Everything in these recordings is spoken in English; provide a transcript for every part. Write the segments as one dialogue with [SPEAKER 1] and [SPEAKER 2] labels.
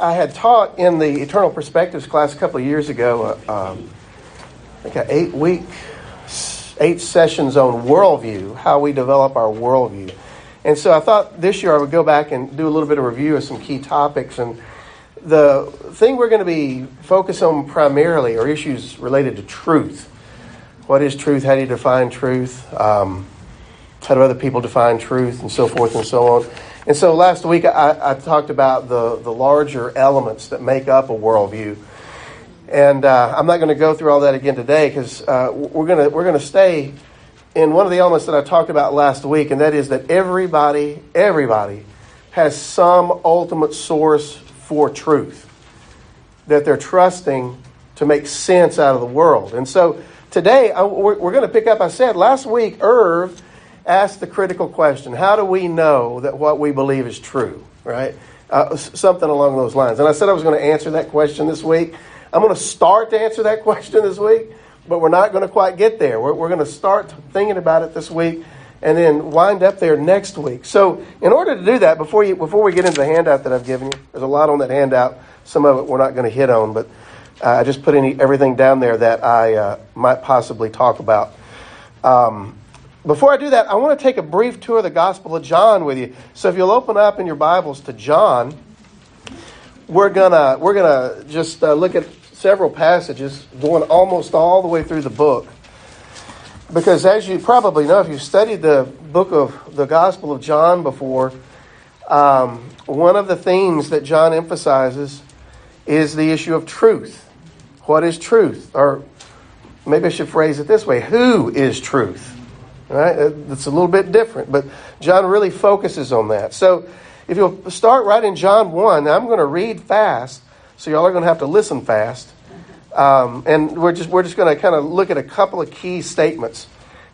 [SPEAKER 1] I had taught in the Eternal Perspectives class a couple of years ago, uh, um, an eight week, eight sessions on worldview, how we develop our worldview. And so I thought this year I would go back and do a little bit of review of some key topics. And the thing we're going to be focused on primarily are issues related to truth. What is truth? How do you define truth? Um, how do other people define truth? And so forth and so on. And so last week I, I talked about the, the larger elements that make up a worldview. And uh, I'm not going to go through all that again today because uh, we're going we're going to stay in one of the elements that I talked about last week, and that is that everybody, everybody has some ultimate source for truth that they're trusting to make sense out of the world. And so today, I, we're, we're going to pick up. I said last week, Irv asked the critical question How do we know that what we believe is true? Right? Uh, something along those lines. And I said I was going to answer that question this week. I'm going to start to answer that question this week but we're not going to quite get there. We're, we're going to start thinking about it this week and then wind up there next week. So, in order to do that, before, you, before we get into the handout that I've given you, there's a lot on that handout. Some of it we're not going to hit on, but uh, I just put any, everything down there that I uh, might possibly talk about. Um, before I do that, I want to take a brief tour of the Gospel of John with you. So, if you'll open up in your Bibles to John, we're gonna we're gonna just uh, look at several passages going almost all the way through the book. Because as you probably know, if you've studied the book of the Gospel of John before, um, one of the themes that John emphasizes is the issue of truth. What is truth? Or maybe I should phrase it this way who is truth? Right? It's a little bit different, but John really focuses on that. So if you'll start right in John 1, I'm going to read fast so y'all are going to have to listen fast. Um, and we're just, we're just going to kind of look at a couple of key statements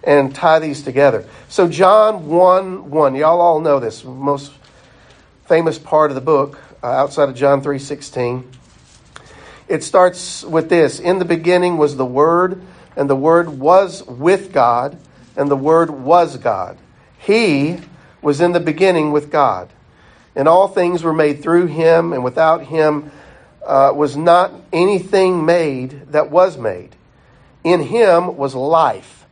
[SPEAKER 1] and tie these together. So John 1 1, y'all all know this, most famous part of the book uh, outside of John 3 16. It starts with this In the beginning was the Word, and the Word was with God, and the Word was God. He was in the beginning with God. And all things were made through him, and without him uh, was not anything made that was made. In him was life,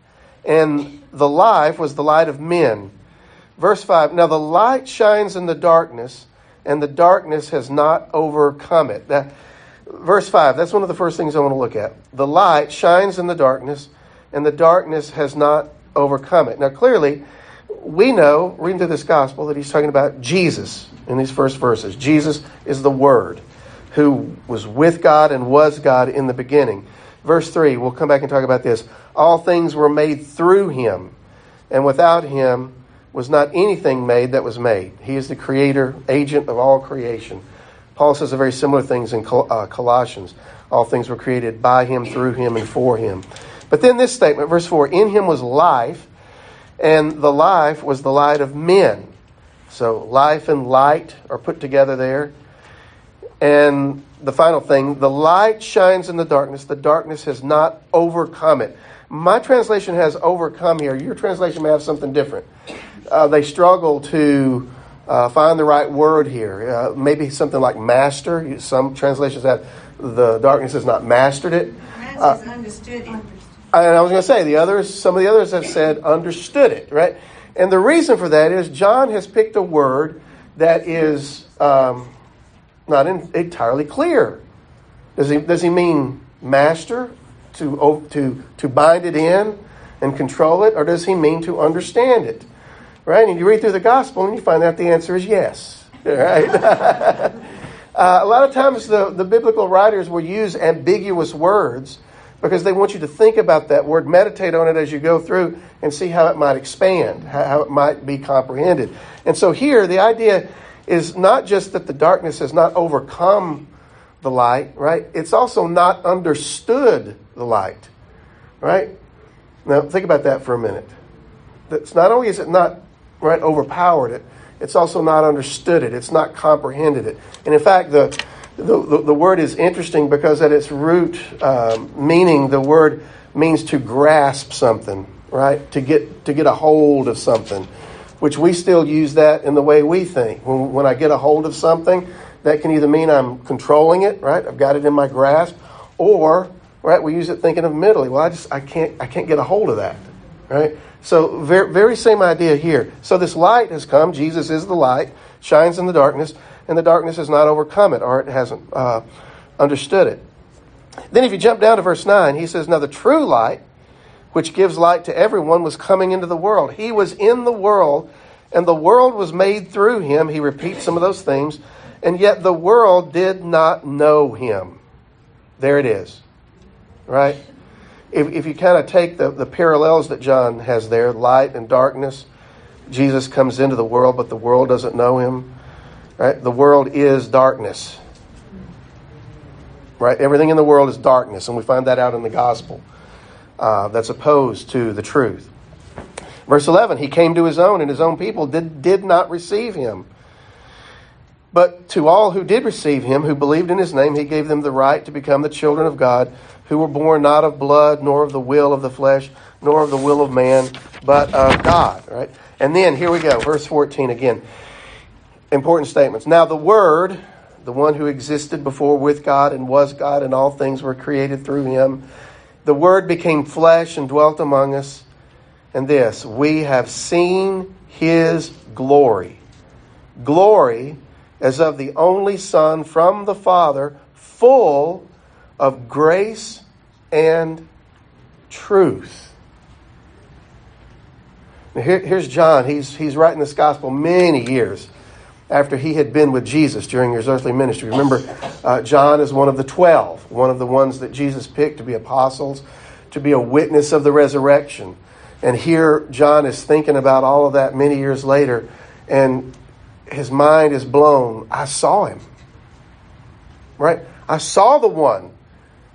[SPEAKER 1] and the life was the light of men. Verse 5 Now the light shines in the darkness, and the darkness has not overcome it. That, verse 5, that's one of the first things I want to look at. The light shines in the darkness, and the darkness has not overcome it. Now, clearly, we know, reading through this gospel, that he's talking about Jesus in these first verses. Jesus is the Word who was with God and was God in the beginning. Verse 3, we'll come back and talk about this. All things were made through him, and without him was not anything made that was made. He is the creator, agent of all creation. Paul says a very similar things in uh, Colossians. All things were created by him, through him, and for him. But then this statement, verse 4 In him was life, and the life was the light of men. So life and light are put together there. And the final thing, the light shines in the darkness. The darkness has not overcome it. My translation has overcome here. Your translation may have something different. Uh, they struggle to uh, find the right word here. Uh, maybe something like master. Some translations have the darkness has not mastered it.
[SPEAKER 2] Uh, understood it. And
[SPEAKER 1] I was going to say the others. Some of the others have said understood it. Right. And the reason for that is John has picked a word that is um, not in, entirely clear. Does he, does he mean master, to, to, to bind it in and control it, or does he mean to understand it? Right? And you read through the gospel and you find out the answer is yes. Right? uh, a lot of times the, the biblical writers will use ambiguous words because they want you to think about that word, meditate on it as you go through, and see how it might expand, how it might be comprehended. And so here, the idea is not just that the darkness has not overcome the light, right? It's also not understood the light, right? Now, think about that for a minute. It's not only is it not right overpowered it, it's also not understood it. It's not comprehended it. And in fact, the the, the, the word is interesting because at its root um, meaning, the word means to grasp something, right? To get to get a hold of something which we still use that in the way we think. When, when I get a hold of something, that can either mean I'm controlling it, right? I've got it in my grasp, or right, we use it thinking of mentally. Well, I just I can't I can't get a hold of that, right? So very very same idea here. So this light has come. Jesus is the light, shines in the darkness, and the darkness has not overcome it, or it hasn't uh, understood it. Then, if you jump down to verse nine, he says, "Now the true light." Which gives light to everyone was coming into the world. He was in the world, and the world was made through him. He repeats some of those things and yet the world did not know him. There it is. Right? If, if you kind of take the, the parallels that John has there light and darkness, Jesus comes into the world, but the world doesn't know him. Right? The world is darkness. Right? Everything in the world is darkness, and we find that out in the gospel. Uh, that's opposed to the truth. Verse 11, he came to his own, and his own people did, did not receive him. But to all who did receive him, who believed in his name, he gave them the right to become the children of God, who were born not of blood, nor of the will of the flesh, nor of the will of man, but of God. Right? And then here we go, verse 14 again. Important statements. Now the Word, the one who existed before with God and was God, and all things were created through him, the Word became flesh and dwelt among us. And this, we have seen his glory. Glory as of the only Son from the Father, full of grace and truth. Now here, here's John. He's, he's writing this gospel many years after he had been with Jesus during his earthly ministry. Remember, uh, John is one of the twelve, one of the ones that Jesus picked to be apostles, to be a witness of the resurrection. And here, John is thinking about all of that many years later. And his mind is blown. I saw him. Right? I saw the one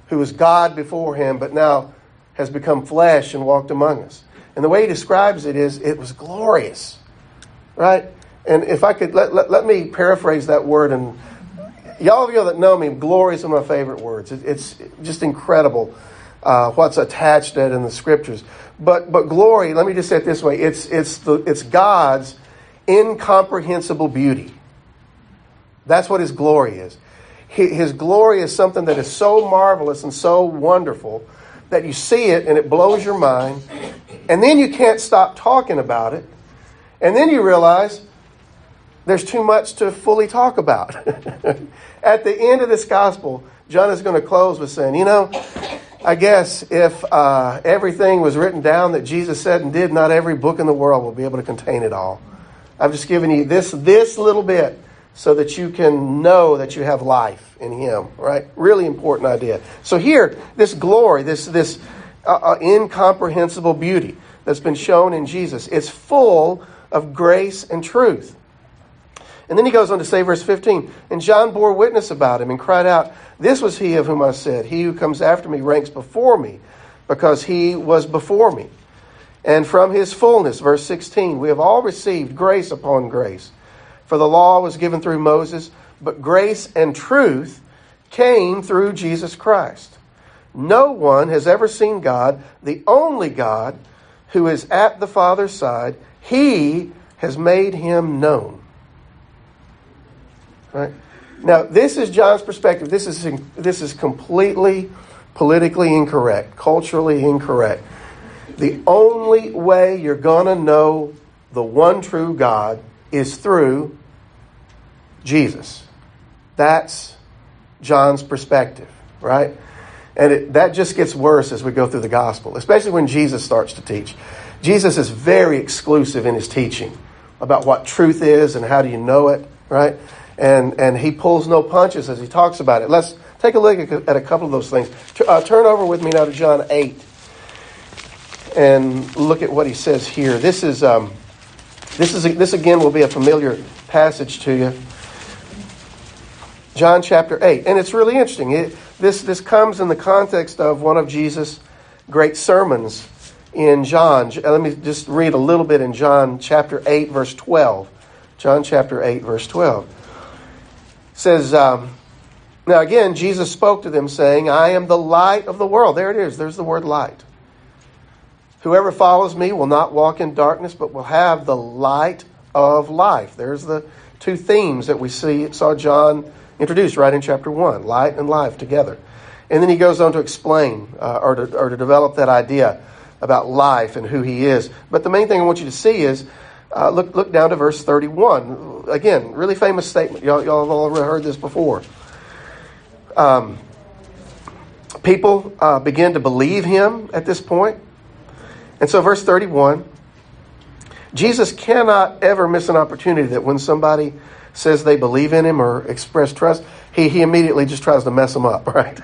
[SPEAKER 1] who was God before him, but now has become flesh and walked among us. And the way he describes it is, it was glorious. Right? And if I could, let, let, let me paraphrase that word. And y'all of you that know me, glory is one of my favorite words. It, it's just incredible uh, what's attached to it in the scriptures. But, but glory, let me just say it this way it's, it's, the, it's God's incomprehensible beauty. That's what His glory is. His glory is something that is so marvelous and so wonderful that you see it and it blows your mind, and then you can't stop talking about it, and then you realize there's too much to fully talk about. At the end of this gospel, John is going to close with saying, You know, I guess if uh, everything was written down that Jesus said and did, not every book in the world will be able to contain it all. I've just given you this this little bit so that you can know that you have life in Him. Right? Really important idea. So here, this glory, this this uh, uh, incomprehensible beauty that's been shown in Jesus, it's full of grace and truth. And then he goes on to say, verse 15, and John bore witness about him and cried out, This was he of whom I said, He who comes after me ranks before me, because he was before me. And from his fullness, verse 16, we have all received grace upon grace. For the law was given through Moses, but grace and truth came through Jesus Christ. No one has ever seen God, the only God who is at the Father's side. He has made him known. Right? Now, this is John's perspective. This is, this is completely politically incorrect, culturally incorrect. The only way you're going to know the one true God is through Jesus. That's John's perspective, right? And it, that just gets worse as we go through the gospel, especially when Jesus starts to teach. Jesus is very exclusive in his teaching about what truth is and how do you know it, right? And, and he pulls no punches as he talks about it. Let's take a look at a couple of those things. Uh, turn over with me now to John 8 and look at what he says here. This is um, this is this again will be a familiar passage to you. John chapter eight, and it's really interesting. It, this this comes in the context of one of Jesus' great sermons in John. Let me just read a little bit in John chapter eight, verse twelve. John chapter eight, verse twelve it says. Um, now again, Jesus spoke to them, saying, "I am the light of the world." There it is. There's the word light. Whoever follows me will not walk in darkness, but will have the light of life. There's the two themes that we see saw John introduced right in chapter 1 light and life together. And then he goes on to explain uh, or, to, or to develop that idea about life and who he is. But the main thing I want you to see is uh, look, look down to verse 31. Again, really famous statement. Y'all, y'all have all heard this before. Um, people uh, begin to believe him at this point. And so, verse 31 Jesus cannot ever miss an opportunity that when somebody says they believe in him or express trust, he, he immediately just tries to mess them up, right?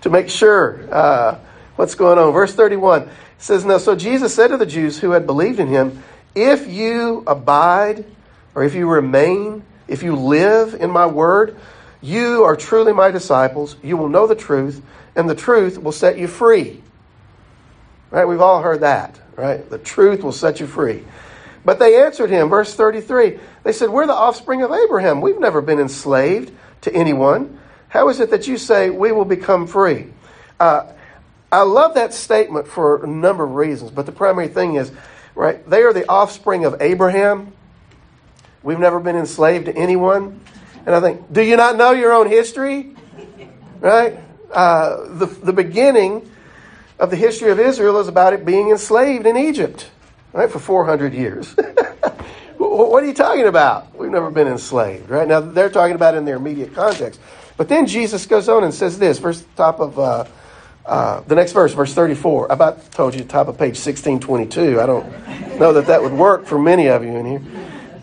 [SPEAKER 1] to make sure uh, what's going on. Verse 31 says, Now, so Jesus said to the Jews who had believed in him, If you abide, or if you remain, if you live in my word, you are truly my disciples. You will know the truth, and the truth will set you free. Right? We've all heard that, right? The truth will set you free. But they answered him, verse 33. They said, We're the offspring of Abraham. We've never been enslaved to anyone. How is it that you say we will become free? Uh, I love that statement for a number of reasons, but the primary thing is, right, they are the offspring of Abraham. We've never been enslaved to anyone. And I think, do you not know your own history? Right? Uh, the, the beginning of the history of Israel is about it being enslaved in Egypt, right, for 400 years. what are you talking about? We've never been enslaved, right? Now, they're talking about in their immediate context. But then Jesus goes on and says this, verse top of uh, uh, the next verse, verse 34. I about told you, the top of page 1622. I don't know that that would work for many of you in here.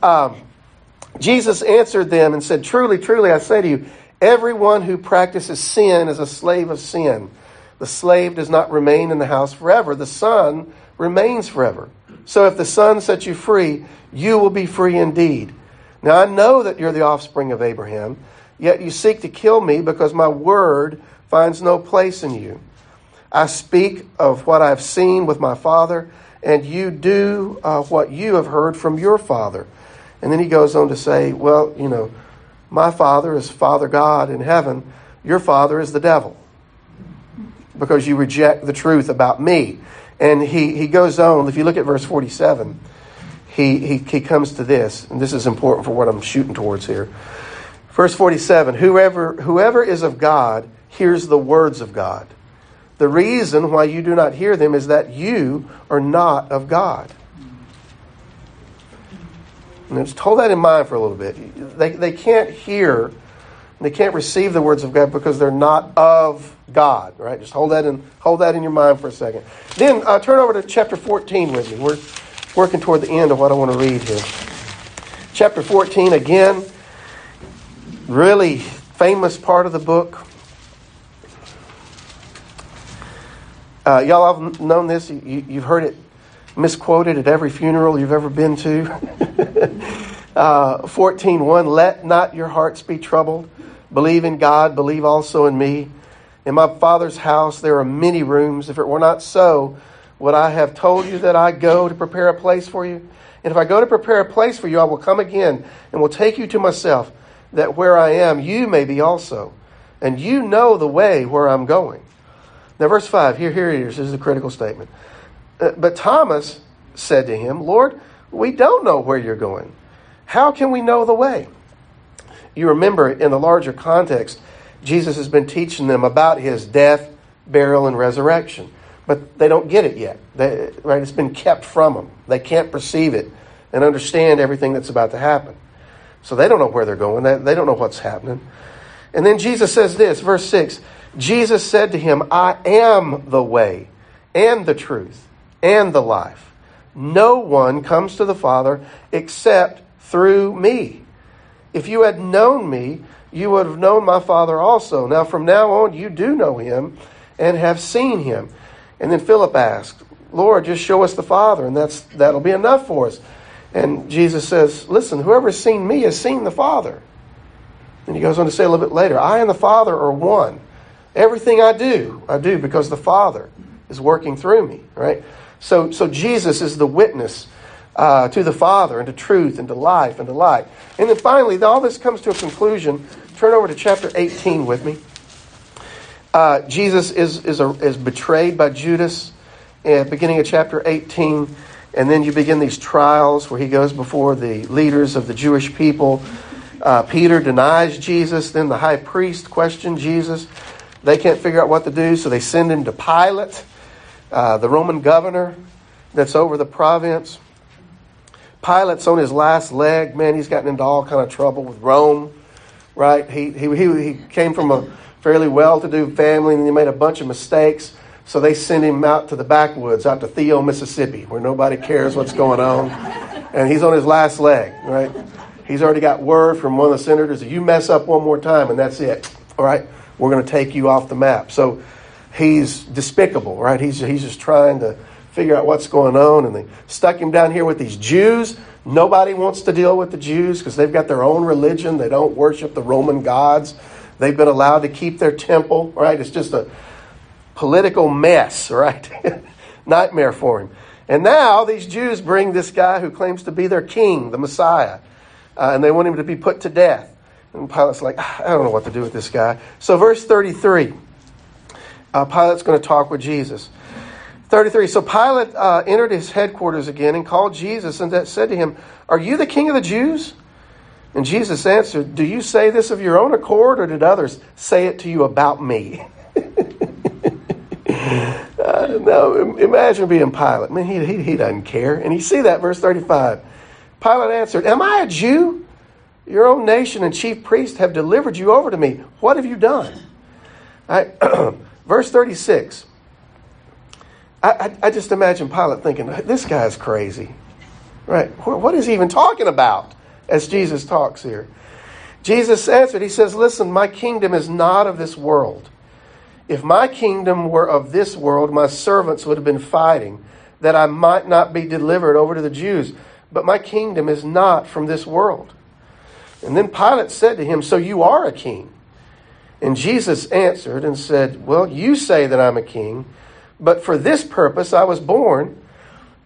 [SPEAKER 1] Um, Jesus answered them and said, Truly, truly, I say to you, everyone who practices sin is a slave of sin. The slave does not remain in the house forever, the son remains forever. So if the son sets you free, you will be free indeed. Now I know that you're the offspring of Abraham, yet you seek to kill me because my word finds no place in you. I speak of what I've seen with my father, and you do uh, what you have heard from your father. And then he goes on to say, Well, you know, my father is Father God in heaven, your father is the devil because you reject the truth about me. And he, he goes on, if you look at verse 47, he, he, he comes to this, and this is important for what I'm shooting towards here. Verse 47 whoever, whoever is of God hears the words of God. The reason why you do not hear them is that you are not of God. And just hold that in mind for a little bit. They, they can't hear, they can't receive the words of God because they're not of God. Right? Just hold that in hold that in your mind for a second. Then uh, turn over to chapter 14 with me. We're working toward the end of what I want to read here. Chapter 14 again, really famous part of the book. Uh, y'all have known this. You, have heard it misquoted at every funeral you've ever been to. uh, 14.1, Let not your hearts be troubled. Believe in God, believe also in me. In my Father's house there are many rooms. If it were not so, would I have told you that I go to prepare a place for you? And if I go to prepare a place for you, I will come again and will take you to myself, that where I am, you may be also. And you know the way where I'm going. Now, verse 5, here, here it is. This is a critical statement. Uh, but Thomas said to him, Lord, we don't know where you're going. How can we know the way? You remember, in the larger context, Jesus has been teaching them about his death, burial, and resurrection. But they don't get it yet. They, right? It's been kept from them. They can't perceive it and understand everything that's about to happen. So they don't know where they're going. They, they don't know what's happening. And then Jesus says this, verse 6 Jesus said to him, I am the way and the truth and the life. No one comes to the Father except through me. If you had known me, you would have known my Father also. Now, from now on, you do know him and have seen him. And then Philip asked, Lord, just show us the Father, and that's, that'll be enough for us. And Jesus says, Listen, whoever's seen me has seen the Father. And he goes on to say a little bit later, I and the Father are one. Everything I do, I do because the Father is working through me, right? So, so Jesus is the witness uh, to the Father and to truth and to life and to light. And then finally, all this comes to a conclusion. Turn over to chapter 18 with me. Uh, Jesus is, is, a, is betrayed by Judas at beginning of chapter 18. And then you begin these trials where he goes before the leaders of the Jewish people. Uh, Peter denies Jesus. Then the high priest questions Jesus. They can't figure out what to do, so they send him to Pilate, uh, the Roman governor that's over the province. Pilate's on his last leg. Man, he's gotten into all kind of trouble with Rome, right? He, he, he, he came from a fairly well-to-do family, and he made a bunch of mistakes. So they send him out to the backwoods, out to Theo, Mississippi, where nobody cares what's going on. And he's on his last leg, right? He's already got word from one of the senators that you mess up one more time, and that's it. All right, we're going to take you off the map. So he's despicable, right? He's, he's just trying to figure out what's going on. And they stuck him down here with these Jews. Nobody wants to deal with the Jews because they've got their own religion. They don't worship the Roman gods. They've been allowed to keep their temple, right? It's just a political mess, right? Nightmare for him. And now these Jews bring this guy who claims to be their king, the Messiah, uh, and they want him to be put to death. And Pilate's like, ah, I don't know what to do with this guy. So, verse 33, uh, Pilate's going to talk with Jesus. 33. So Pilate uh, entered his headquarters again and called Jesus and said to him, Are you the king of the Jews? And Jesus answered, Do you say this of your own accord, or did others say it to you about me? uh, now, imagine being Pilate. Man, he, he, he doesn't care. And you see that, verse 35. Pilate answered, Am I a Jew? Your own nation and chief priests have delivered you over to me. What have you done? verse 36. I, I, I just imagine Pilate thinking, this guy's crazy. Right? What is he even talking about as Jesus talks here? Jesus answered, He says, Listen, my kingdom is not of this world. If my kingdom were of this world, my servants would have been fighting that I might not be delivered over to the Jews. But my kingdom is not from this world. And then Pilate said to him, So you are a king? And Jesus answered and said, Well, you say that I'm a king. But for this purpose I was born,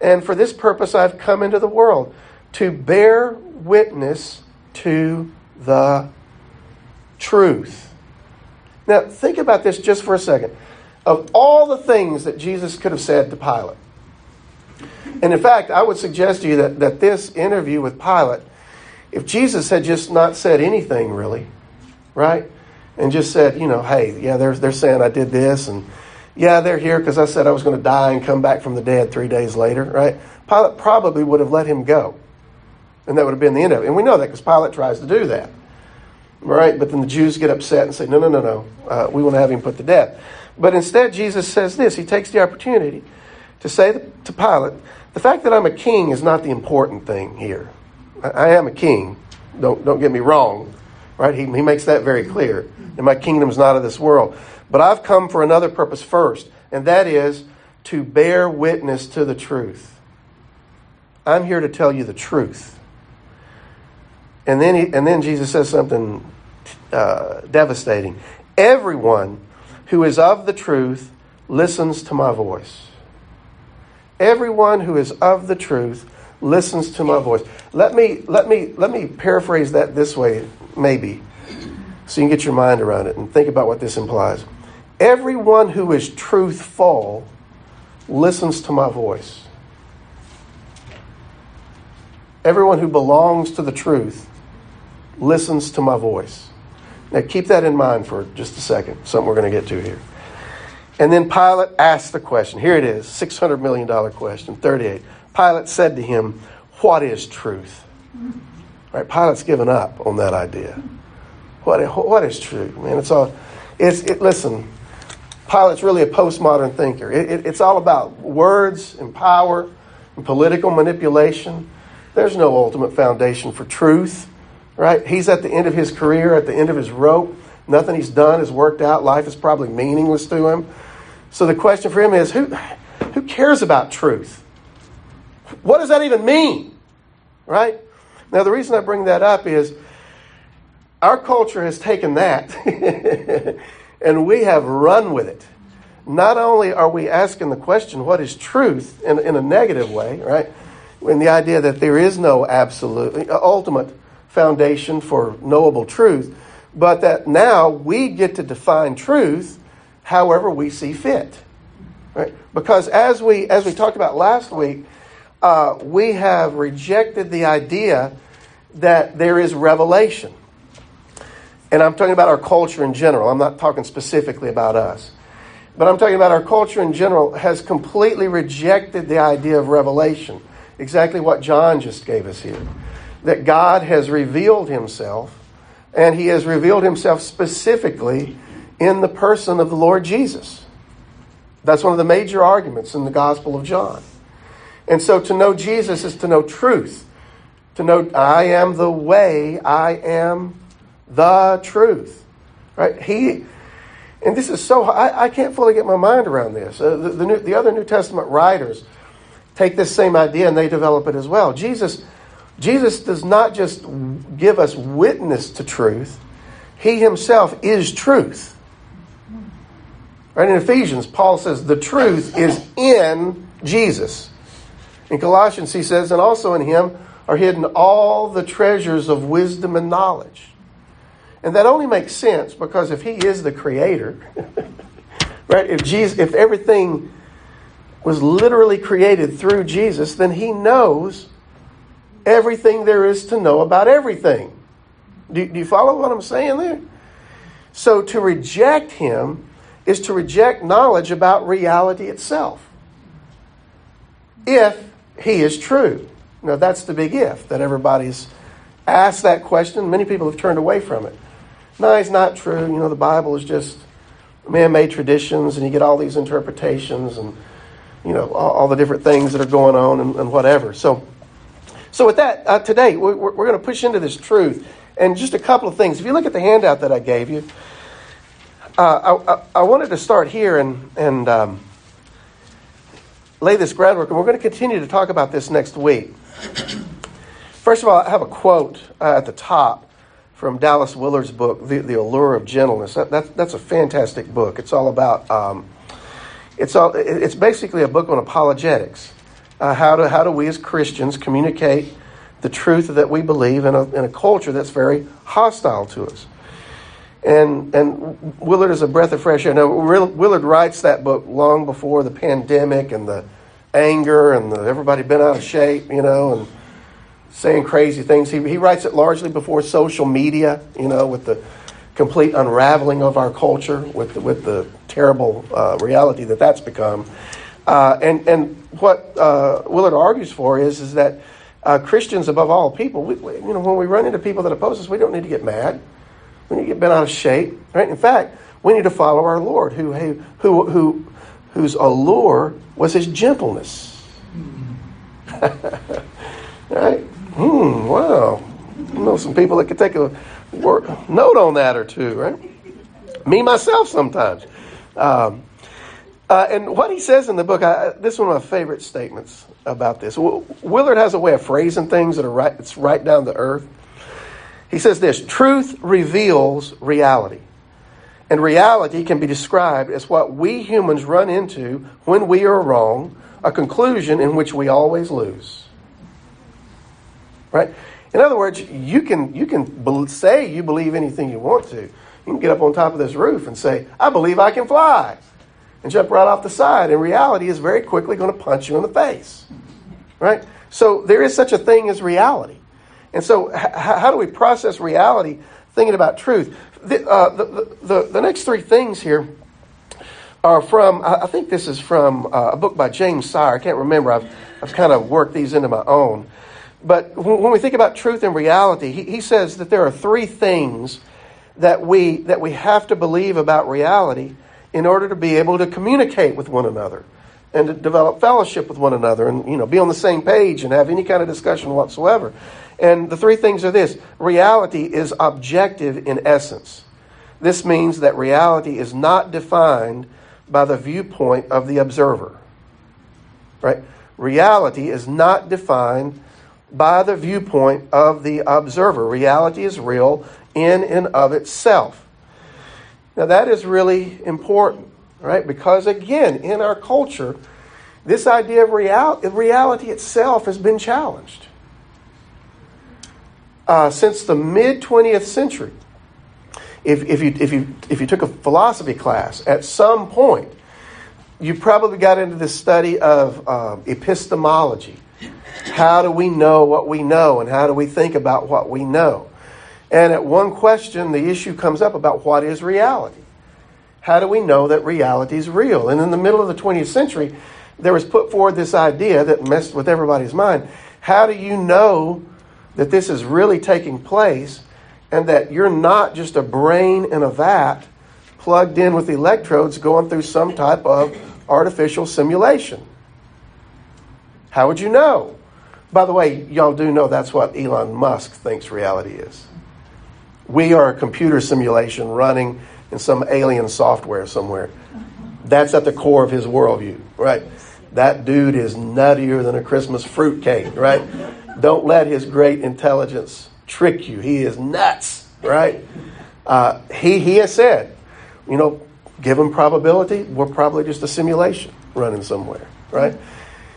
[SPEAKER 1] and for this purpose I've come into the world to bear witness to the truth. Now, think about this just for a second. Of all the things that Jesus could have said to Pilate, and in fact, I would suggest to you that, that this interview with Pilate, if Jesus had just not said anything really, right? And just said, you know, hey, yeah, they're, they're saying I did this, and yeah, they're here because I said I was going to die and come back from the dead three days later, right? Pilate probably would have let him go. And that would have been the end of it. And we know that because Pilate tries to do that. Right? But then the Jews get upset and say, no, no, no, no. Uh, we want to have him put to death. But instead, Jesus says this. He takes the opportunity to say to Pilate, the fact that I'm a king is not the important thing here. I, am a king. Don't, don't get me wrong. Right? He, he makes that very clear. And my kingdom is not of this world. But I've come for another purpose first, and that is to bear witness to the truth. I'm here to tell you the truth. And then, he, and then Jesus says something uh, devastating. Everyone who is of the truth listens to my voice. Everyone who is of the truth listens to my voice. Let me, let me, let me paraphrase that this way, maybe, so you can get your mind around it and think about what this implies. Everyone who is truthful listens to my voice. Everyone who belongs to the truth listens to my voice. Now, keep that in mind for just a second, something we're going to get to here. And then Pilate asked the question. Here it is $600 million question, 38. Pilate said to him, What is truth? Right? Pilate's given up on that idea. What, what is truth? Man, it's all, it's, it, listen, Pilate's really a postmodern thinker. It, it, it's all about words and power and political manipulation. There's no ultimate foundation for truth, right? He's at the end of his career, at the end of his rope. Nothing he's done has worked out. Life is probably meaningless to him. So the question for him is who, who cares about truth? What does that even mean? Right? Now, the reason I bring that up is our culture has taken that and we have run with it. Not only are we asking the question, what is truth, in, in a negative way, right? In the idea that there is no absolute, uh, ultimate foundation for knowable truth, but that now we get to define truth however we see fit. Right? Because as we, as we talked about last week, uh, we have rejected the idea that there is revelation. and I'm talking about our culture in general, I'm not talking specifically about us, but I'm talking about our culture in general, has completely rejected the idea of revelation. Exactly what John just gave us here. That God has revealed himself, and he has revealed himself specifically in the person of the Lord Jesus. That's one of the major arguments in the Gospel of John. And so to know Jesus is to know truth. To know I am the way, I am the truth. Right? He and this is so I, I can't fully get my mind around this. Uh, the, the, New, the other New Testament writers take this same idea and they develop it as well. Jesus Jesus does not just give us witness to truth, he himself is truth. Right in Ephesians, Paul says the truth is in Jesus. In Colossians, he says, and also in him are hidden all the treasures of wisdom and knowledge. And that only makes sense because if he is the creator, right? If Jesus, if everything was literally created through Jesus, then he knows everything there is to know about everything. Do, do you follow what I'm saying there? So to reject him is to reject knowledge about reality itself. If he is true. Now, that's the big if that everybody's asked that question. Many people have turned away from it. No, it's not true. You know, the Bible is just man made traditions, and you get all these interpretations and, you know, all, all the different things that are going on and, and whatever. So, so with that, uh, today we're, we're going to push into this truth. And just a couple of things. If you look at the handout that I gave you, uh, I, I, I, wanted to start here and, and um, lay this groundwork, and we're going to continue to talk about this next week. First of all, I have a quote uh, at the top from Dallas Willard's book, The, the Allure of Gentleness. That, that, that's a fantastic book. It's all about, um, it's, all, it's basically a book on apologetics. Uh, how, do, how do we as Christians communicate the truth that we believe in a, in a culture that's very hostile to us? And, and Willard is a breath of fresh air. Now, Willard writes that book long before the pandemic and the anger and the, everybody been out of shape, you know, and saying crazy things. He, he writes it largely before social media, you know, with the complete unraveling of our culture, with the, with the terrible uh, reality that that's become. Uh, and, and what uh, Willard argues for is, is that uh, Christians, above all people, we, you know, when we run into people that oppose us, we don't need to get mad. We need to get bent out of shape. Right? In fact, we need to follow our Lord, who, who, who, who whose allure was his gentleness. right? Hmm, wow. You know some people that could take a note on that or two, right? Me, myself, sometimes. Um, uh, and what he says in the book, I, this is one of my favorite statements about this. Willard has a way of phrasing things that are right, it's right down to earth. He says this truth reveals reality. And reality can be described as what we humans run into when we are wrong, a conclusion in which we always lose. Right? In other words, you can, you can say you believe anything you want to. You can get up on top of this roof and say, I believe I can fly, and jump right off the side. And reality is very quickly going to punch you in the face. Right? So there is such a thing as reality. And so, h- how do we process reality thinking about truth? The, uh, the, the, the, next three things here are from, I think this is from uh, a book by James Sire. I can't remember. I've, I've kind of worked these into my own. But when we think about truth and reality, he, he says that there are three things that we, that we have to believe about reality in order to be able to communicate with one another and to develop fellowship with one another and you know be on the same page and have any kind of discussion whatsoever. And the three things are this reality is objective in essence. This means that reality is not defined by the viewpoint of the observer. Right? Reality is not defined by the viewpoint of the observer. Reality is real in and of itself. Now, that is really important, right? Because, again, in our culture, this idea of real- reality itself has been challenged uh, since the mid 20th century. If, if, you, if, you, if you took a philosophy class at some point, you probably got into this study of uh, epistemology. How do we know what we know, and how do we think about what we know? And at one question, the issue comes up about what is reality? How do we know that reality is real? And in the middle of the 20th century, there was put forward this idea that messed with everybody's mind. How do you know that this is really taking place and that you're not just a brain in a vat plugged in with electrodes going through some type of artificial simulation? How would you know? By the way, y'all do know that's what Elon Musk thinks reality is. We are a computer simulation running in some alien software somewhere. That's at the core of his worldview, right? That dude is nuttier than a Christmas fruitcake, right? Don't let his great intelligence trick you. He is nuts, right? Uh, he, he has said, you know, given probability, we're probably just a simulation running somewhere, right?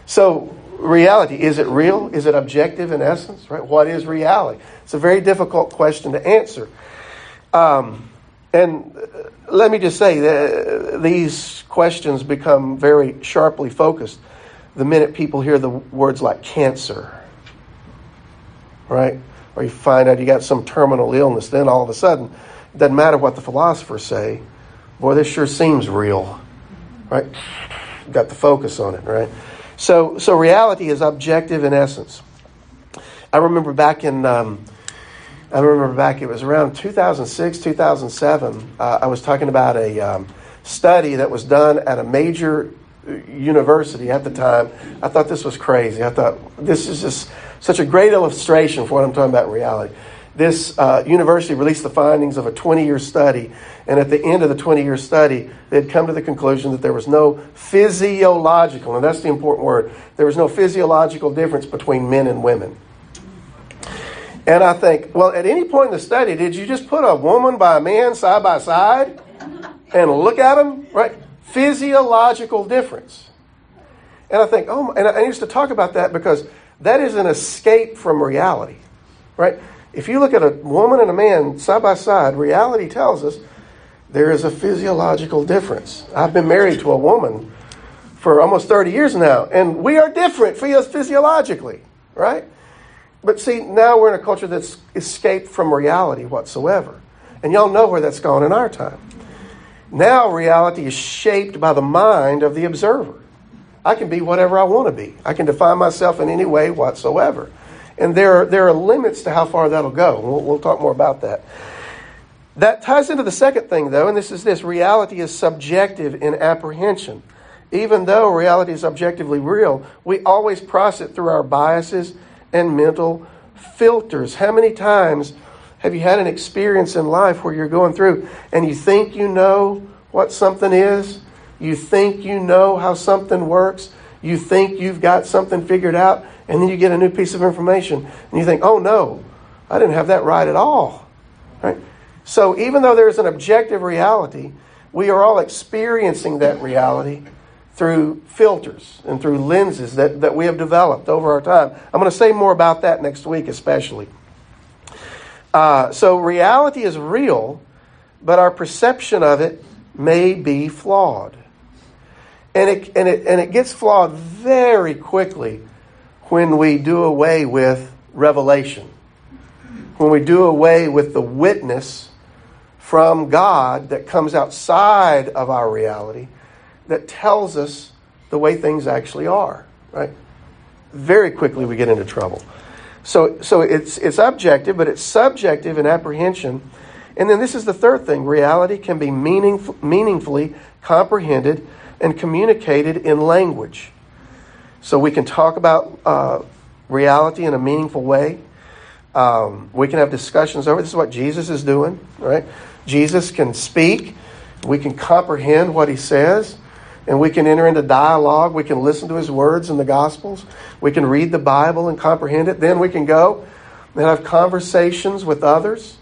[SPEAKER 1] So, reality, is it real? Is it objective in essence, right? What is reality? It's a very difficult question to answer. Um, and let me just say that these questions become very sharply focused the minute people hear the words like cancer, right? Or you find out you got some terminal illness, then all of a sudden, it doesn't matter what the philosophers say. Boy, this sure seems real, right? Got the focus on it, right? So, so reality is objective in essence. I remember back in, um, I remember back, it was around 2006, 2007. Uh, I was talking about a um, study that was done at a major university at the time. I thought this was crazy. I thought this is just such a great illustration for what I'm talking about in reality. This uh, university released the findings of a 20 year study, and at the end of the 20 year study, they had come to the conclusion that there was no physiological, and that's the important word, there was no physiological difference between men and women. And I think, well, at any point in the study, did you just put a woman by a man side by side and look at them? Right? Physiological difference. And I think, oh, and I used to talk about that because that is an escape from reality. Right? If you look at a woman and a man side by side, reality tells us there is a physiological difference. I've been married to a woman for almost 30 years now, and we are different physiologically, right? But see, now we're in a culture that's escaped from reality whatsoever. And y'all know where that's gone in our time. Now reality is shaped by the mind of the observer. I can be whatever I want to be. I can define myself in any way whatsoever. And there are, there are limits to how far that'll go. We'll, we'll talk more about that. That ties into the second thing, though, and this is this reality is subjective in apprehension. Even though reality is objectively real, we always process it through our biases and mental filters. How many times have you had an experience in life where you're going through and you think you know what something is? You think you know how something works? You think you've got something figured out, and then you get a new piece of information and you think, oh no, I didn't have that right at all. Right? So even though there's an objective reality, we are all experiencing that reality through filters and through lenses that, that we have developed over our time. I'm going to say more about that next week, especially. Uh, so, reality is real, but our perception of it may be flawed. And it, and it, and it gets flawed very quickly when we do away with revelation, when we do away with the witness from God that comes outside of our reality that tells us the way things actually are, right? Very quickly we get into trouble. So, so it's, it's objective, but it's subjective in apprehension. And then this is the third thing reality can be meaningf- meaningfully comprehended and communicated in language. So we can talk about uh, reality in a meaningful way. Um, we can have discussions over this is what Jesus is doing, right? Jesus can speak. We can comprehend what he says and we can enter into dialogue. We can listen to his words in the Gospels. We can read the Bible and comprehend it. Then we can go and have conversations with others,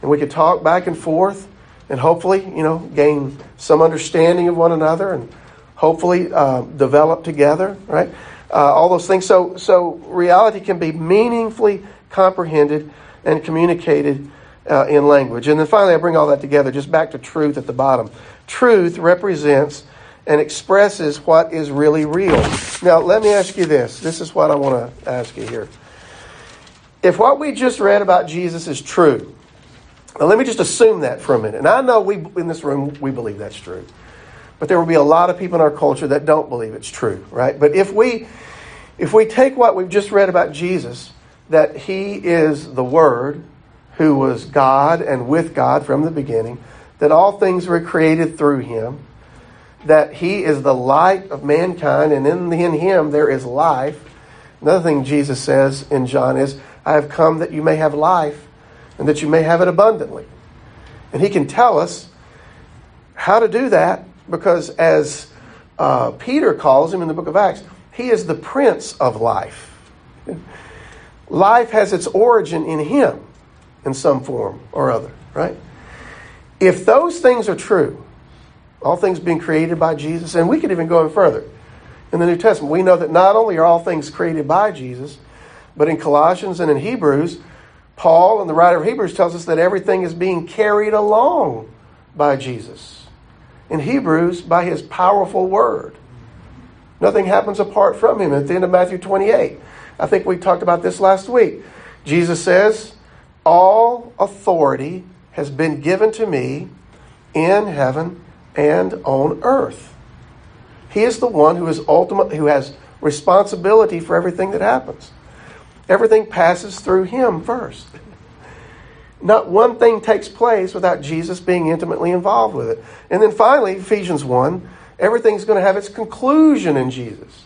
[SPEAKER 1] and we can talk back and forth, and hopefully, you know, gain some understanding of one another, and hopefully uh, develop together. Right? Uh, all those things. So, so reality can be meaningfully comprehended and communicated uh, in language. And then finally, I bring all that together, just back to truth at the bottom. Truth represents and expresses what is really real. Now, let me ask you this. This is what I want to ask you here. If what we just read about Jesus is true, Now, let me just assume that for a minute. And I know we in this room we believe that's true. But there will be a lot of people in our culture that don't believe it's true, right? But if we if we take what we've just read about Jesus, that he is the word who was God and with God from the beginning, that all things were created through him, that he is the light of mankind, and in, in him there is life. Another thing Jesus says in John is, I have come that you may have life and that you may have it abundantly. And he can tell us how to do that because, as uh, Peter calls him in the book of Acts, he is the Prince of life. Life has its origin in him in some form or other, right? If those things are true, all things being created by Jesus, and we could even go in further. In the New Testament, we know that not only are all things created by Jesus, but in Colossians and in Hebrews, Paul and the writer of Hebrews tells us that everything is being carried along by Jesus. In Hebrews, by his powerful word. Nothing happens apart from him. At the end of Matthew 28, I think we talked about this last week. Jesus says, All authority has been given to me in heaven and on earth. He is the one who is ultimate, who has responsibility for everything that happens. Everything passes through him first. Not one thing takes place without Jesus being intimately involved with it. And then finally, Ephesians 1, everything's going to have its conclusion in Jesus.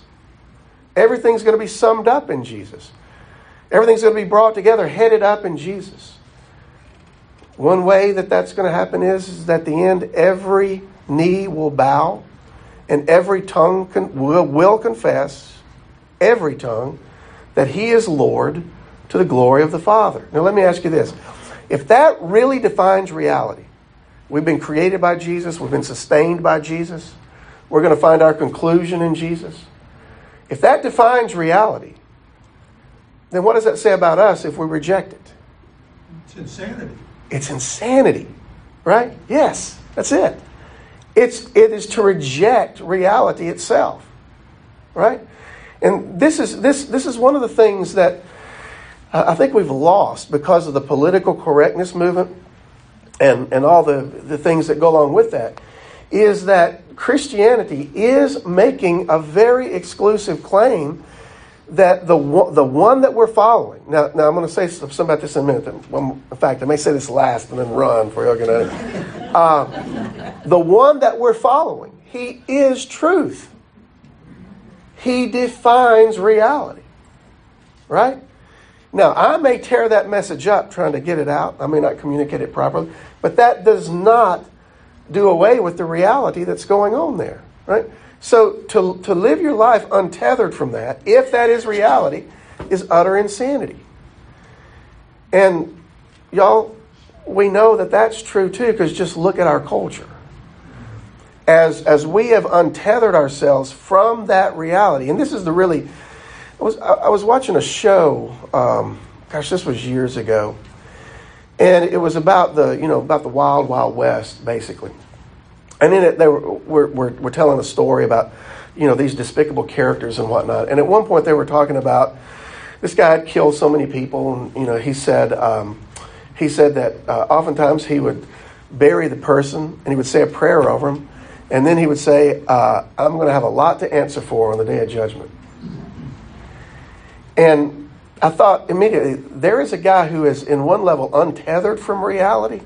[SPEAKER 1] Everything's going to be summed up in Jesus. Everything's going to be brought together, headed up in Jesus. One way that that's going to happen is, is that the end, every knee will bow and every tongue con- will, will confess, every tongue, that He is Lord to the glory of the Father. Now, let me ask you this. If that really defines reality, we've been created by Jesus, we've been sustained by Jesus, we're going to find our conclusion in Jesus. If that defines reality, then what does that say about us if we reject it?
[SPEAKER 2] It's insanity.
[SPEAKER 1] It's insanity, right? Yes, that's it. It's, it is to reject reality itself, right? And this is, this, this is one of the things that uh, I think we've lost because of the political correctness movement and, and all the, the things that go along with that, is that Christianity is making a very exclusive claim that the, the one that we're following. Now, now I'm going to say something about this in a minute. In fact, I may say this last and then run for you. Gonna, uh, the one that we're following, he is truth. He defines reality. Right? Now, I may tear that message up trying to get it out. I may not communicate it properly, but that does not do away with the reality that's going on there. Right? So to, to live your life untethered from that, if that is reality, is utter insanity. And y'all, we know that that's true too, because just look at our culture. As, as we have untethered ourselves from that reality, and this is the really, I was, I was watching a show, um, gosh, this was years ago, and it was about the, you know, about the wild, wild west, basically. And in it, they were, were, were, were telling a story about, you know, these despicable characters and whatnot. And at one point, they were talking about this guy had killed so many people, and you know, he said um, he said that uh, oftentimes he would bury the person and he would say a prayer over him, and then he would say, uh, "I'm going to have a lot to answer for on the day of judgment." And I thought immediately, there is a guy who is, in one level, untethered from reality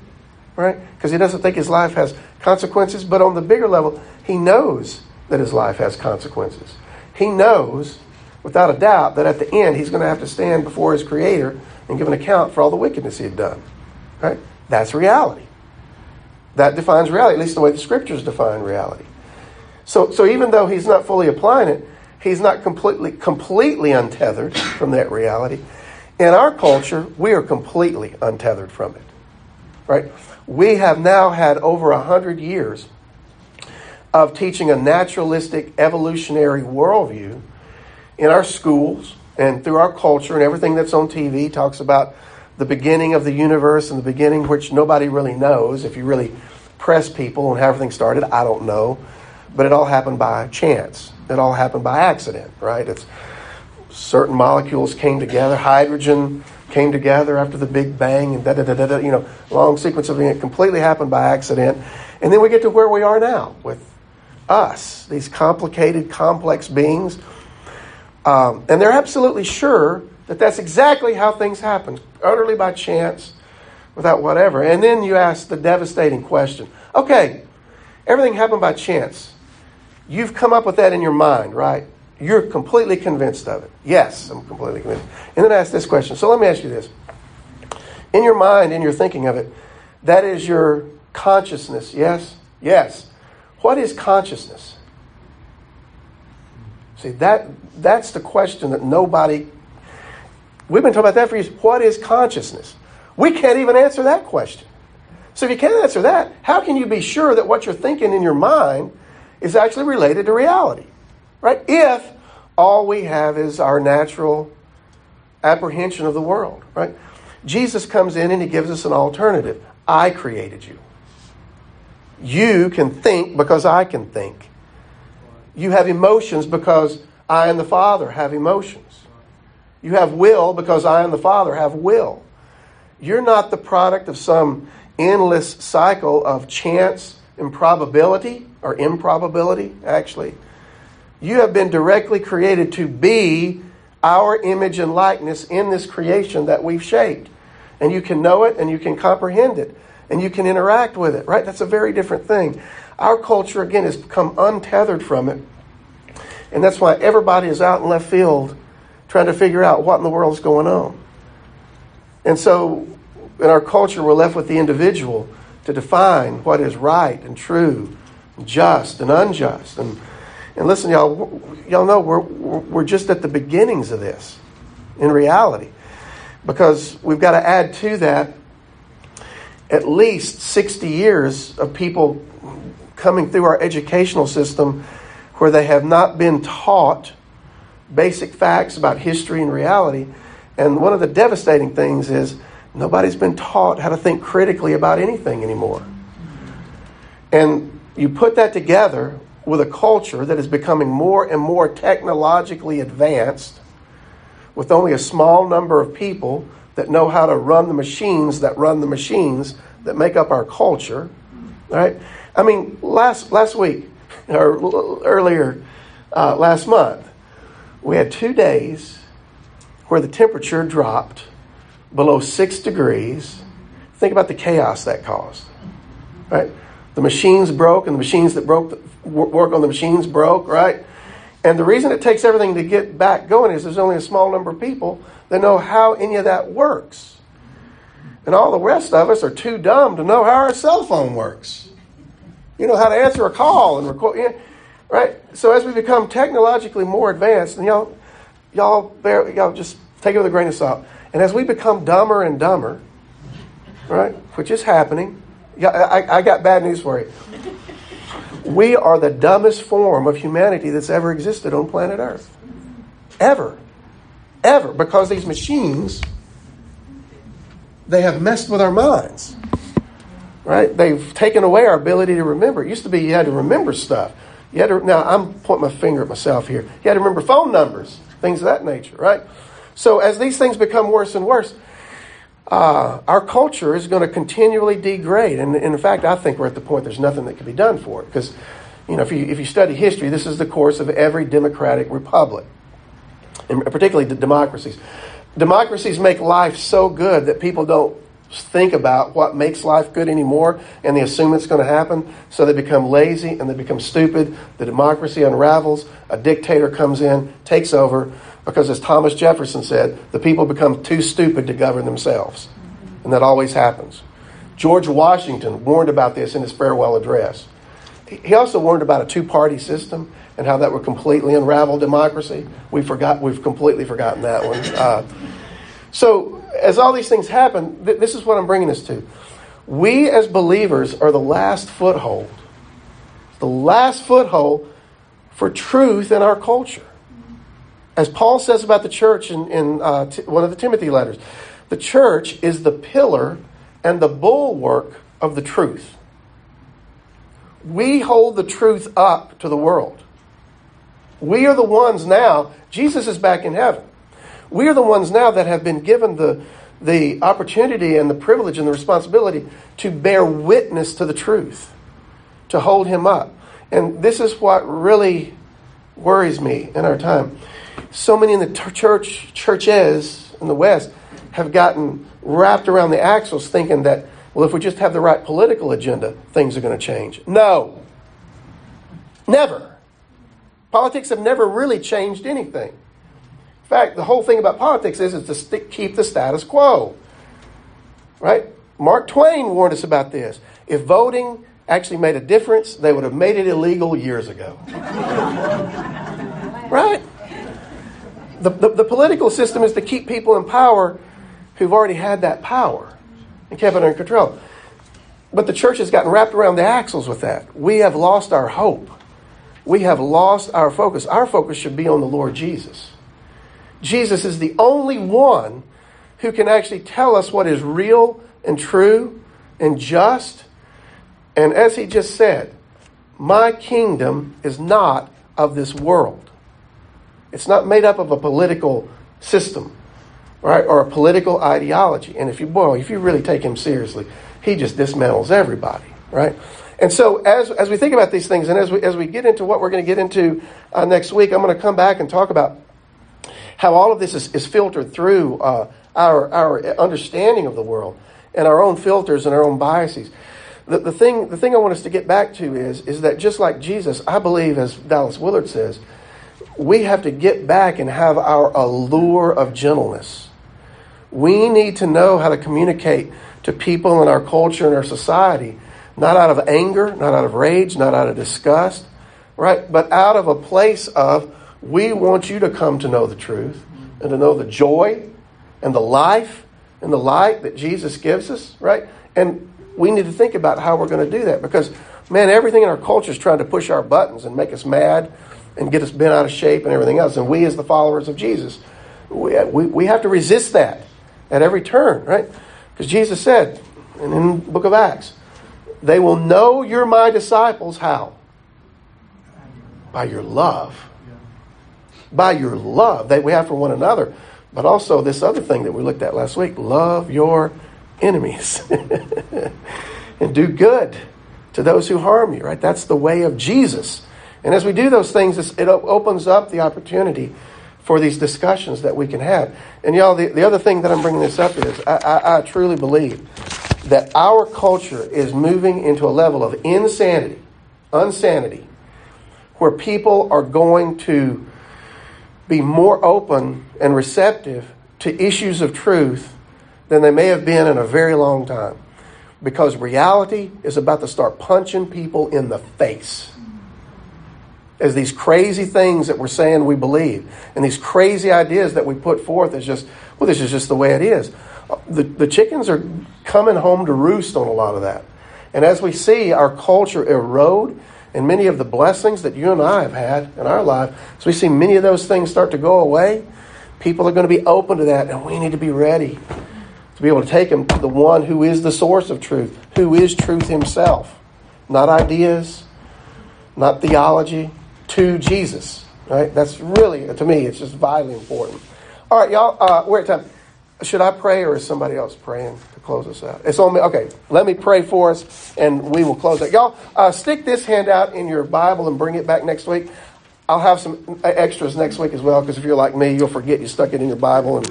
[SPEAKER 1] right? Because he doesn't think his life has consequences, but on the bigger level, he knows that his life has consequences. He knows, without a doubt, that at the end he's going to have to stand before his Creator and give an account for all the wickedness he had done. Right? That's reality. That defines reality, at least the way the Scriptures define reality. So, so even though he's not fully applying it, he's not completely completely untethered from that reality. In our culture, we are completely untethered from it. Right? we have now had over a hundred years of teaching a naturalistic evolutionary worldview in our schools and through our culture and everything that's on TV talks about the beginning of the universe and the beginning which nobody really knows. If you really press people on how everything started i don't know. But it all happened by chance. It all happened by accident right? It's certain molecules came together. Hydrogen came together after the Big Bang and da da da da, da you know, long sequence of events completely happened by accident. And then we get to where we are now with us, these complicated, complex beings. Um, and they're absolutely sure that that's exactly how things happen, utterly by chance, without whatever. And then you ask the devastating question okay, everything happened by chance. You've come up with that in your mind, right? You're completely convinced of it. Yes, I'm completely convinced. And then I ask this question. So let me ask you this. In your mind, in your thinking of it, that is your consciousness, yes? Yes. What is consciousness? See, that, that's the question that nobody. We've been talking about that for years. What is consciousness? We can't even answer that question. So if you can't answer that, how can you be sure that what you're thinking in your mind is actually related to reality? Right? If all we have is our natural apprehension of the world, right? Jesus comes in and he gives us an alternative. I created you. You can think because I can think. You have emotions because I and the Father have emotions. You have will because I and the Father have will. You're not the product of some endless cycle of chance, improbability, or improbability, actually. You have been directly created to be our image and likeness in this creation that we've shaped. And you can know it and you can comprehend it and you can interact with it, right? That's a very different thing. Our culture, again, has become untethered from it. And that's why everybody is out in left field trying to figure out what in the world is going on. And so, in our culture, we're left with the individual to define what is right and true, and just and unjust. And, and listen, y'all, y'all know we're, we're just at the beginnings of this in reality. Because we've got to add to that at least 60 years of people coming through our educational system where they have not been taught basic facts about history and reality. And one of the devastating things is nobody's been taught how to think critically about anything anymore. And you put that together with a culture that is becoming more and more technologically advanced, with only a small number of people that know how to run the machines that run the machines that make up our culture. Right? I mean, last last week or earlier uh, last month, we had two days where the temperature dropped below six degrees. Think about the chaos that caused. Right? The machines broke, and the machines that broke work on the machines broke. Right? And the reason it takes everything to get back going is there's only a small number of people that know how any of that works. And all the rest of us are too dumb to know how our cell phone works. You know how to answer a call and record, yeah, right? So as we become technologically more advanced, and y'all, y'all, bear, y'all just take it with a grain of salt. And as we become dumber and dumber, right, which is happening, I, I got bad news for you. We are the dumbest form of humanity that's ever existed on planet Earth. Ever. Ever. Because these machines, they have messed with our minds. Right? They've taken away our ability to remember. It used to be you had to remember stuff. You had to, now, I'm pointing my finger at myself here. You had to remember phone numbers, things of that nature, right? So as these things become worse and worse, uh, our culture is going to continually degrade. And, and, in fact, I think we're at the point there's nothing that can be done for it. Because, you know, if you, if you study history, this is the course of every democratic republic, and particularly the democracies. Democracies make life so good that people don't think about what makes life good anymore and they assume it's going to happen. So they become lazy and they become stupid. The democracy unravels. A dictator comes in, takes over, because as Thomas Jefferson said, the people become too stupid to govern themselves. And that always happens. George Washington warned about this in his farewell address. He also warned about a two party system and how that would completely unravel democracy. We forgot, we've completely forgotten that one. Uh, so, as all these things happen, th- this is what I'm bringing us to. We as believers are the last foothold, the last foothold for truth in our culture. As Paul says about the church in, in uh, t- one of the Timothy letters, the church is the pillar and the bulwark of the truth. We hold the truth up to the world. We are the ones now, Jesus is back in heaven. We are the ones now that have been given the, the opportunity and the privilege and the responsibility to bear witness to the truth, to hold him up. And this is what really worries me in our time. So many in the church churches in the West have gotten wrapped around the axles thinking that, well, if we just have the right political agenda, things are going to change. No. Never. Politics have never really changed anything. In fact, the whole thing about politics is, is to stick, keep the status quo. Right? Mark Twain warned us about this. If voting actually made a difference, they would have made it illegal years ago. right? The, the, the, political system is to keep people in power who've already had that power and kept it under control. But the church has gotten wrapped around the axles with that. We have lost our hope. We have lost our focus. Our focus should be on the Lord Jesus. Jesus is the only one who can actually tell us what is real and true and just. And as he just said, my kingdom is not of this world. It's not made up of a political system, right, or a political ideology. And if you boy, if you really take him seriously, he just dismantles everybody, right? And so, as, as we think about these things, and as we, as we get into what we're going to get into uh, next week, I'm going to come back and talk about how all of this is, is filtered through uh, our, our understanding of the world and our own filters and our own biases. The, the, thing, the thing I want us to get back to is, is that just like Jesus, I believe, as Dallas Willard says, we have to get back and have our allure of gentleness. We need to know how to communicate to people in our culture and our society, not out of anger, not out of rage, not out of disgust, right? But out of a place of we want you to come to know the truth and to know the joy and the life and the light that Jesus gives us, right? And we need to think about how we're going to do that because, man, everything in our culture is trying to push our buttons and make us mad and get us bent out of shape and everything else. And we, as the followers of Jesus, we, we, we have to resist that at every turn, right? Because Jesus said, and in the book of Acts, they will know you're my disciples. How? By your love by your love that we have for one another, but also this other thing that we looked at last week love your enemies and do good to those who harm you, right? That's the way of Jesus. And as we do those things, it opens up the opportunity for these discussions that we can have. And y'all, the, the other thing that I'm bringing this up is I, I, I truly believe that our culture is moving into a level of insanity, unsanity, where people are going to be more open and receptive to issues of truth than they may have been in a very long time. Because reality is about to start punching people in the face. As these crazy things that we're saying we believe, and these crazy ideas that we put forth is just, well, this is just the way it is. The, the chickens are coming home to roost on a lot of that. And as we see our culture erode, and many of the blessings that you and I have had in our life, as we see many of those things start to go away, people are going to be open to that, and we need to be ready to be able to take them to the one who is the source of truth, who is truth himself. Not ideas, not theology, to Jesus. Right? That's really, to me, it's just vitally important. All right, y'all, uh, we're at time. Should I pray or is somebody else praying to close us out? It's on me. Okay, let me pray for us and we will close it. Y'all, uh, stick this handout in your Bible and bring it back next week. I'll have some extras next week as well because if you're like me, you'll forget you stuck it in your Bible and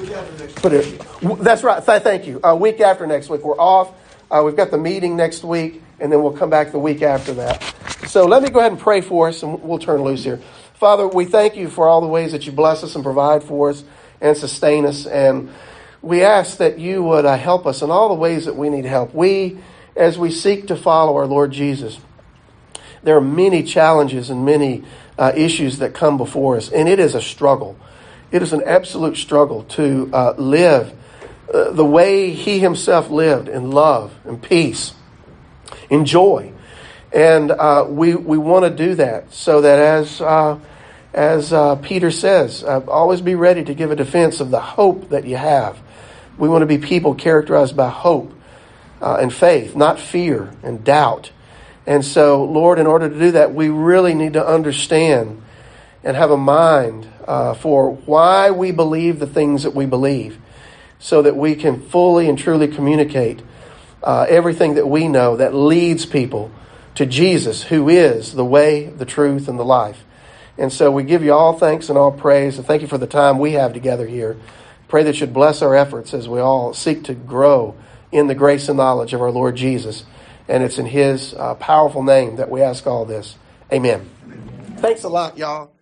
[SPEAKER 1] put it. That's right. Thank you. A week after next week, we're off. Uh, we've got the meeting next week, and then we'll come back the week after that. So let me go ahead and pray for us, and we'll turn loose here. Father, we thank you for all the ways that you bless us and provide for us and sustain us. And we ask that you would uh, help us in all the ways that we need help. We, as we seek to follow our Lord Jesus, there are many challenges and many uh, issues that come before us, and it is a struggle. It is an absolute struggle to uh, live uh, the way He Himself lived in love and peace, in joy. And uh, we, we want to do that so that as uh, as uh, Peter says, uh, always be ready to give a defense of the hope that you have. We want to be people characterized by hope uh, and faith, not fear and doubt. And so, Lord, in order to do that, we really need to understand and have a mind uh, for why we believe the things that we believe so that we can fully and truly communicate uh, everything that we know that leads people to Jesus, who is the way, the truth, and the life. And so we give you all thanks and all praise, and thank you for the time we have together here. Pray that you'd bless our efforts as we all seek to grow in the grace and knowledge of our Lord Jesus. And it's in His uh, powerful name that we ask all this. Amen. Thanks a lot, y'all.